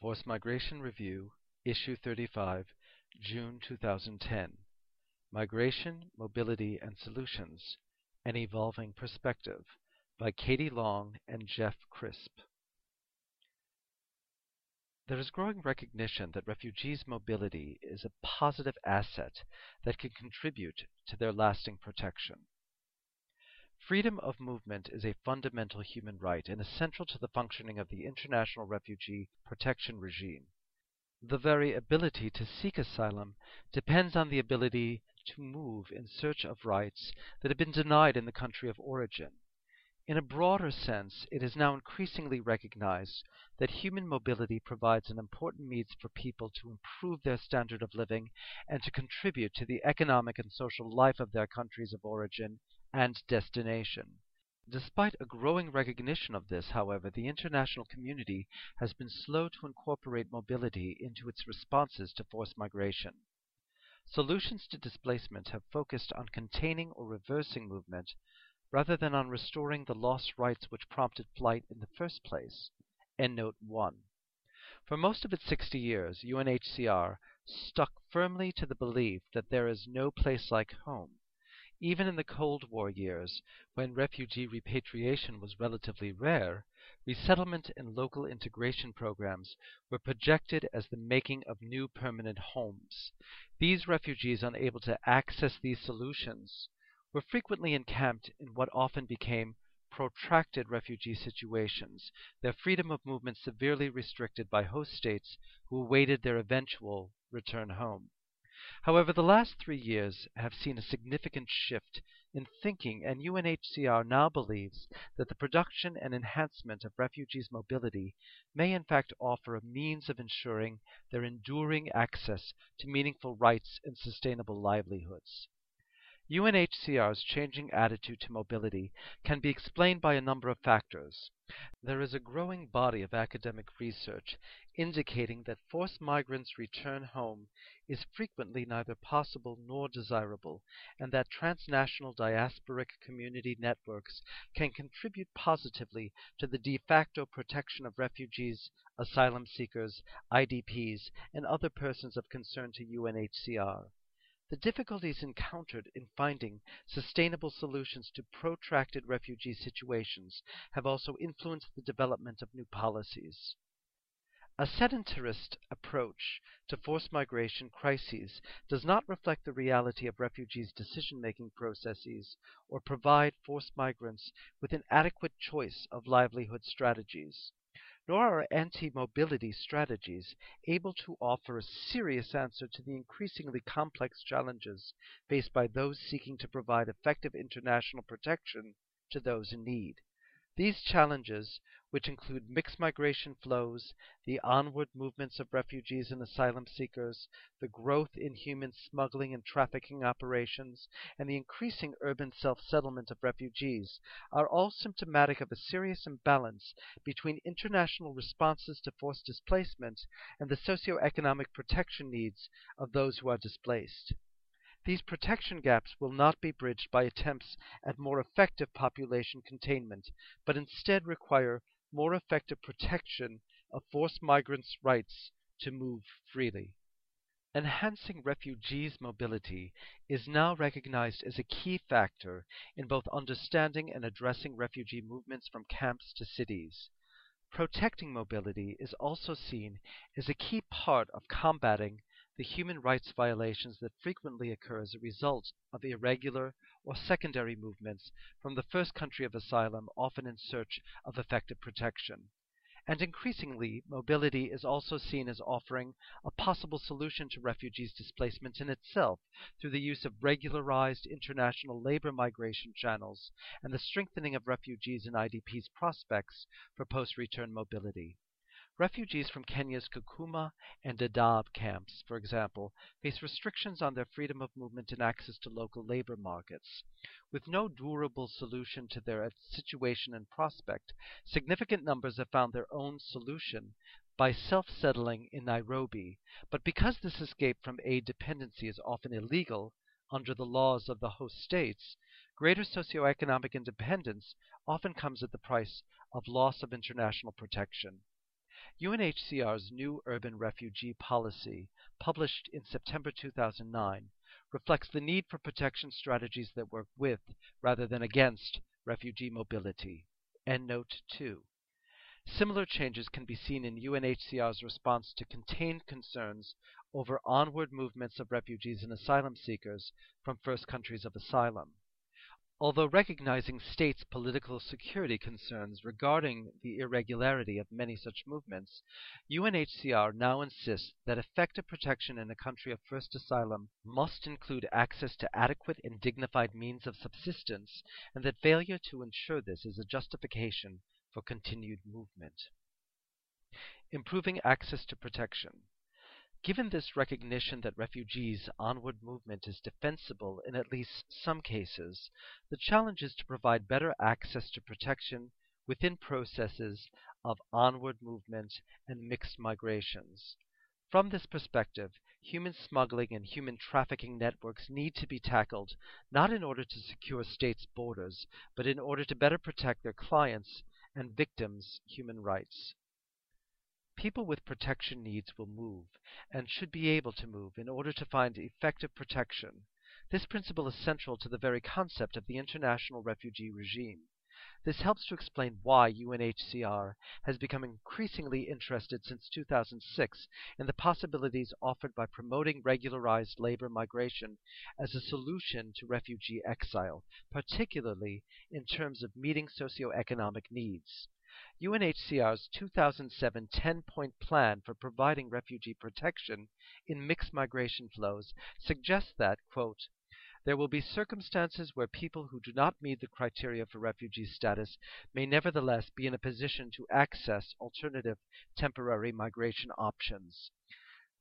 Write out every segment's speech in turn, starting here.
Forced Migration Review, Issue 35, June 2010. Migration, Mobility, and Solutions An Evolving Perspective by Katy Long and Jeff Crisp. There is growing recognition that refugees' mobility is a positive asset that can contribute to their lasting protection. Freedom of movement is a fundamental human right and essential to the functioning of the international refugee protection regime. The very ability to seek asylum depends on the ability to move in search of rights that have been denied in the country of origin. In a broader sense, it is now increasingly recognized that human mobility provides an important means for people to improve their standard of living and to contribute to the economic and social life of their countries of origin and destination. Despite a growing recognition of this, however, the international community has been slow to incorporate mobility into its responses to forced migration. Solutions to displacement have focused on containing or reversing movement rather than on restoring the lost rights which prompted flight in the first place. Endnote 1. For most of its 60 years, UNHCR stuck firmly to the belief that there is no place like home even in the Cold War years, when refugee repatriation was relatively rare, resettlement and local integration programs were projected as the making of new permanent homes. These refugees unable to access these solutions were frequently encamped in what often became protracted refugee situations, their freedom of movement severely restricted by host states who awaited their eventual return home. However, the last three years have seen a significant shift in thinking, and UNHCR now believes that the production and enhancement of refugees' mobility may in fact offer a means of ensuring their enduring access to meaningful rights and sustainable livelihoods. UNHCR's changing attitude to mobility can be explained by a number of factors. There is a growing body of academic research indicating that forced migrants' return home is frequently neither possible nor desirable, and that transnational diasporic community networks can contribute positively to the de facto protection of refugees, asylum seekers, IDPs, and other persons of concern to UNHCR. The difficulties encountered in finding sustainable solutions to protracted refugee situations have also influenced the development of new policies. A sedentarist approach to forced migration crises does not reflect the reality of refugees' decision making processes or provide forced migrants with an adequate choice of livelihood strategies nor are anti-mobility strategies able to offer a serious answer to the increasingly complex challenges faced by those seeking to provide effective international protection to those in need. These challenges, which include mixed migration flows, the onward movements of refugees and asylum seekers, the growth in human smuggling and trafficking operations, and the increasing urban self-settlement of refugees, are all symptomatic of a serious imbalance between international responses to forced displacement and the socio-economic protection needs of those who are displaced. These protection gaps will not be bridged by attempts at more effective population containment, but instead require more effective protection of forced migrants' rights to move freely. Enhancing refugees' mobility is now recognized as a key factor in both understanding and addressing refugee movements from camps to cities. Protecting mobility is also seen as a key part of combating the human rights violations that frequently occur as a result of irregular or secondary movements from the first country of asylum, often in search of effective protection. And increasingly, mobility is also seen as offering a possible solution to refugees' displacement in itself through the use of regularized international labor migration channels and the strengthening of refugees and IDPs' prospects for post return mobility. Refugees from Kenya's Kakuma and Dadaab camps, for example, face restrictions on their freedom of movement and access to local labor markets. With no durable solution to their situation and prospect, significant numbers have found their own solution by self-settling in Nairobi. But because this escape from aid dependency is often illegal under the laws of the host states, greater socioeconomic independence often comes at the price of loss of international protection. UNHCR's new urban refugee policy, published in September 2009, reflects the need for protection strategies that work with, rather than against, refugee mobility. Endnote 2. Similar changes can be seen in UNHCR's response to contained concerns over onward movements of refugees and asylum seekers from first countries of asylum. Although recognizing states' political security concerns regarding the irregularity of many such movements, UNHCR now insists that effective protection in a country of first asylum must include access to adequate and dignified means of subsistence, and that failure to ensure this is a justification for continued movement. Improving access to protection. Given this recognition that refugees' onward movement is defensible in at least some cases, the challenge is to provide better access to protection within processes of onward movement and mixed migrations. From this perspective, human smuggling and human trafficking networks need to be tackled not in order to secure states' borders, but in order to better protect their clients' and victims' human rights. People with protection needs will move, and should be able to move, in order to find effective protection. This principle is central to the very concept of the international refugee regime. This helps to explain why UNHCR has become increasingly interested since 2006 in the possibilities offered by promoting regularized labor migration as a solution to refugee exile, particularly in terms of meeting socioeconomic needs. UNHCR's 2007 10 point plan for providing refugee protection in mixed migration flows suggests that, quote, there will be circumstances where people who do not meet the criteria for refugee status may nevertheless be in a position to access alternative temporary migration options.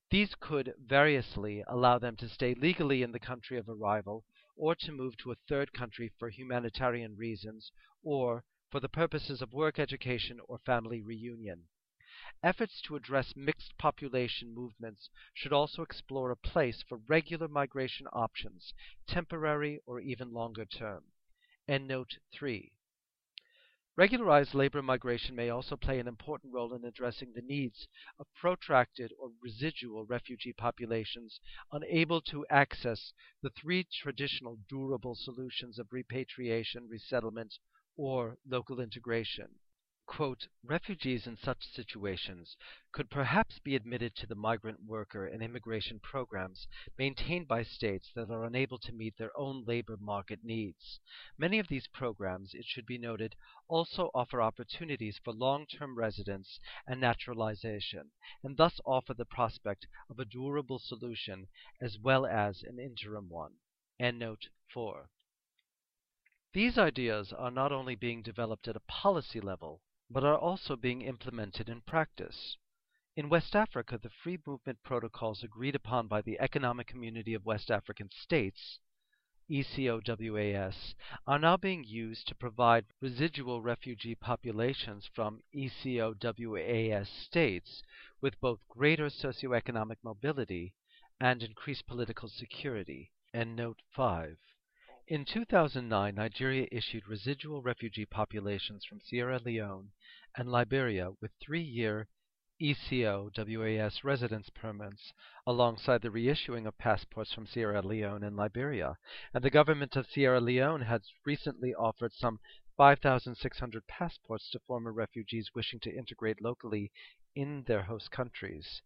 These could variously allow them to stay legally in the country of arrival or to move to a third country for humanitarian reasons or for the purposes of work, education, or family reunion. Efforts to address mixed population movements should also explore a place for regular migration options, temporary or even longer term. Endnote 3. Regularized labor migration may also play an important role in addressing the needs of protracted or residual refugee populations unable to access the three traditional durable solutions of repatriation, resettlement, or local integration. Quote, refugees in such situations could perhaps be admitted to the migrant worker and immigration programs maintained by states that are unable to meet their own labor market needs. Many of these programs, it should be noted, also offer opportunities for long-term residence and naturalization, and thus offer the prospect of a durable solution as well as an interim one. Endnote 4. These ideas are not only being developed at a policy level, but are also being implemented in practice. In West Africa, the free movement protocols agreed upon by the Economic Community of West African States, ECOWAS, are now being used to provide residual refugee populations from ECOWAS states with both greater socioeconomic mobility and increased political security. Endnote 5. In 2009, Nigeria issued residual refugee populations from Sierra Leone and Liberia with three-year ECOWAS residence permits alongside the reissuing of passports from Sierra Leone and Liberia, and the government of Sierra Leone has recently offered some 5,600 passports to former refugees wishing to integrate locally in their host countries.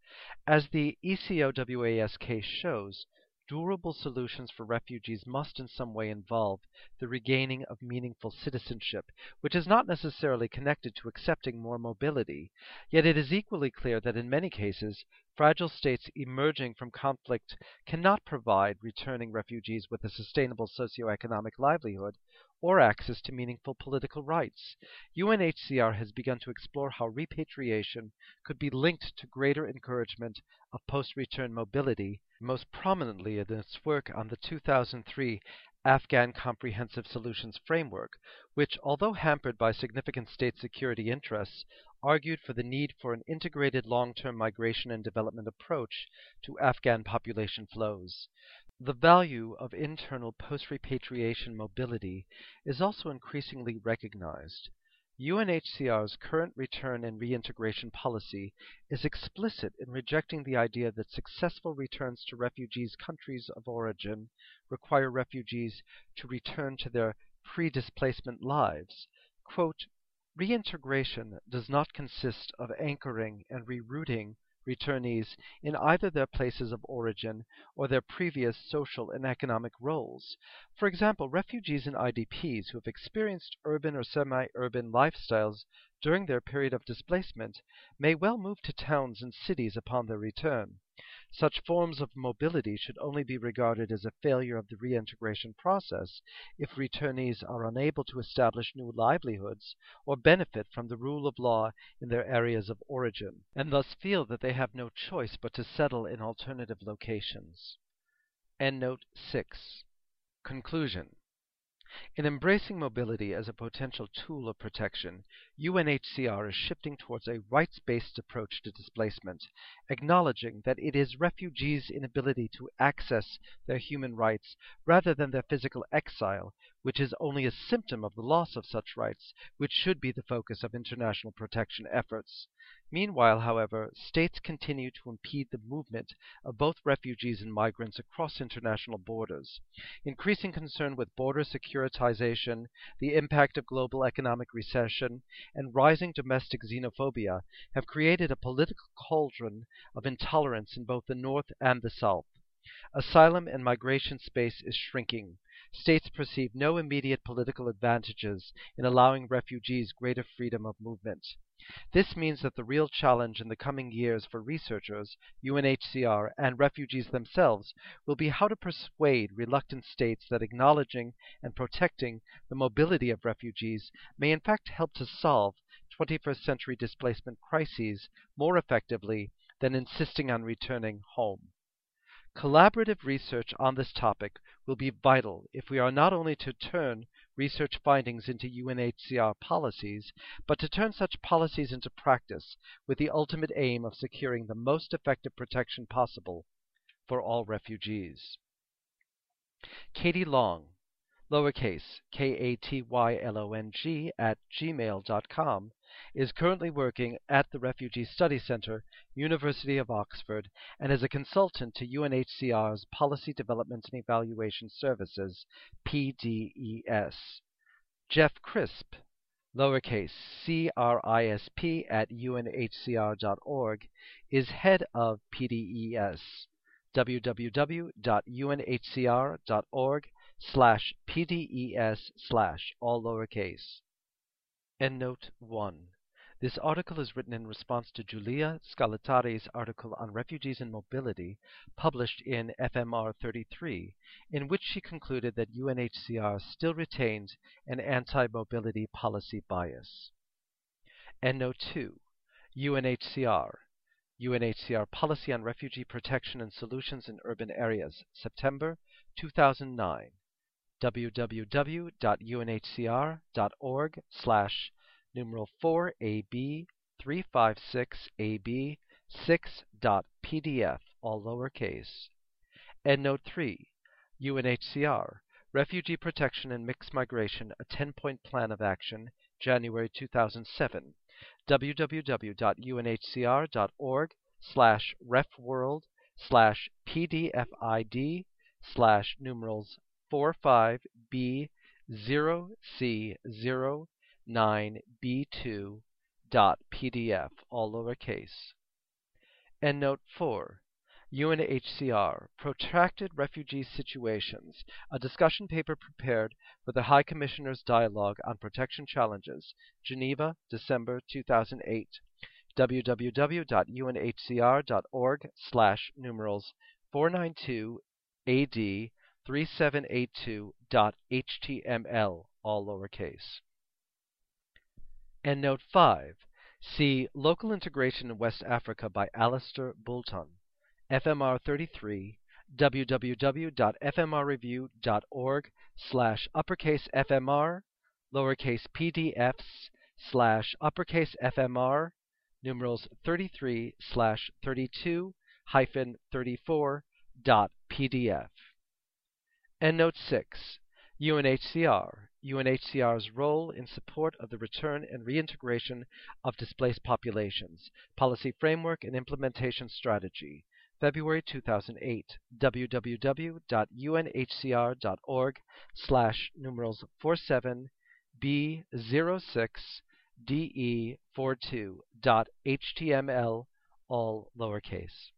As the ECOWAS case shows, Durable solutions for refugees must in some way involve the regaining of meaningful citizenship, which is not necessarily connected to accepting more mobility. Yet it is equally clear that in many cases, fragile states emerging from conflict cannot provide returning refugees with a sustainable socio-economic livelihood or access to meaningful political rights. UNHCR has begun to explore how repatriation could be linked to greater encouragement of post-return mobility, most prominently in its work on the 2003 Afghan Comprehensive Solutions Framework, which, although hampered by significant state security interests, argued for the need for an integrated long-term migration and development approach to Afghan population flows. The value of internal post-repatriation mobility is also increasingly recognized. UNHCR's current return and reintegration policy is explicit in rejecting the idea that successful returns to refugees' countries of origin require refugees to return to their pre-displacement lives. Quote, Reintegration does not consist of anchoring and rerouting returnees in either their places of origin or their previous social and economic roles. For example, refugees and IDPs who have experienced urban or semi-urban lifestyles during their period of displacement may well move to towns and cities upon their return. Such forms of mobility should only be regarded as a failure of the reintegration process if returnees are unable to establish new livelihoods or benefit from the rule of law in their areas of origin, and thus feel that they have no choice but to settle in alternative locations. Endnote 6. Conclusion in embracing mobility as a potential tool of protection, UNHCR is shifting towards a rights based approach to displacement, acknowledging that it is refugees' inability to access their human rights rather than their physical exile, which is only a symptom of the loss of such rights, which should be the focus of international protection efforts. Meanwhile, however, states continue to impede the movement of both refugees and migrants across international borders. Increasing concern with border securitization, the impact of global economic recession, and rising domestic xenophobia have created a political cauldron of intolerance in both the North and the South. Asylum and migration space is shrinking. States perceive no immediate political advantages in allowing refugees greater freedom of movement. This means that the real challenge in the coming years for researchers, UNHCR, and refugees themselves will be how to persuade reluctant states that acknowledging and protecting the mobility of refugees may in fact help to solve 21st century displacement crises more effectively than insisting on returning home. Collaborative research on this topic will be vital if we are not only to turn research findings into UNHCR policies, but to turn such policies into practice with the ultimate aim of securing the most effective protection possible for all refugees. Katy Long, lowercase k a t y l o n g at gmail.com, is currently working at the Refugee Study Center, University of Oxford, and as a consultant to UNHCR's Policy Development and Evaluation Services, PDES. Jeff Crisp, lowercase C-R-I-S-P at unhcr.org, is head of PDES, www.unhcr.org slash PDES slash all lowercase. Endnote 1. This article is written in response to Giulia Scalettaris' article on refugees and mobility, published in FMR 33, in which she concluded that UNHCR still retains an anti-mobility policy bias. Endnote 2. UNHCR. UNHCR Policy on Refugee Protection and Solutions in Urban Areas, September 2009 www.unhcr.org slash numeral 4ab 356ab 6.pdf, all lowercase. Endnote 3, UNHCR, Refugee Protection and Mixed Migration, a 10-point plan of action, January 2007, www.unhcr.org slash refworld slash pdfid slash numerals 45B0C09B2.pdf, all lowercase. Endnote 4. UNHCR, Protracted Refugee Situations, a discussion paper prepared for the High Commissioner's Dialogue on Protection Challenges, Geneva, December 2008 www.unhcr.org slash numerals 492 AD 3782.html, all lowercase. Endnote 5. See Local Integration in West Africa by Alistair Boulton, FMR 33, www.fmreview.org slash uppercase FMR, lowercase pdfs slash uppercase FMR, numerals 33 slash 32 hyphen 34 dot pdf. Endnote 6. UNHCR, UNHCR's role in support of the return and reintegration of displaced populations, Policy Framework and Implementation Strategy, February 2008, www.unhcr.org slash numerals 47b06de42.html, all lowercase.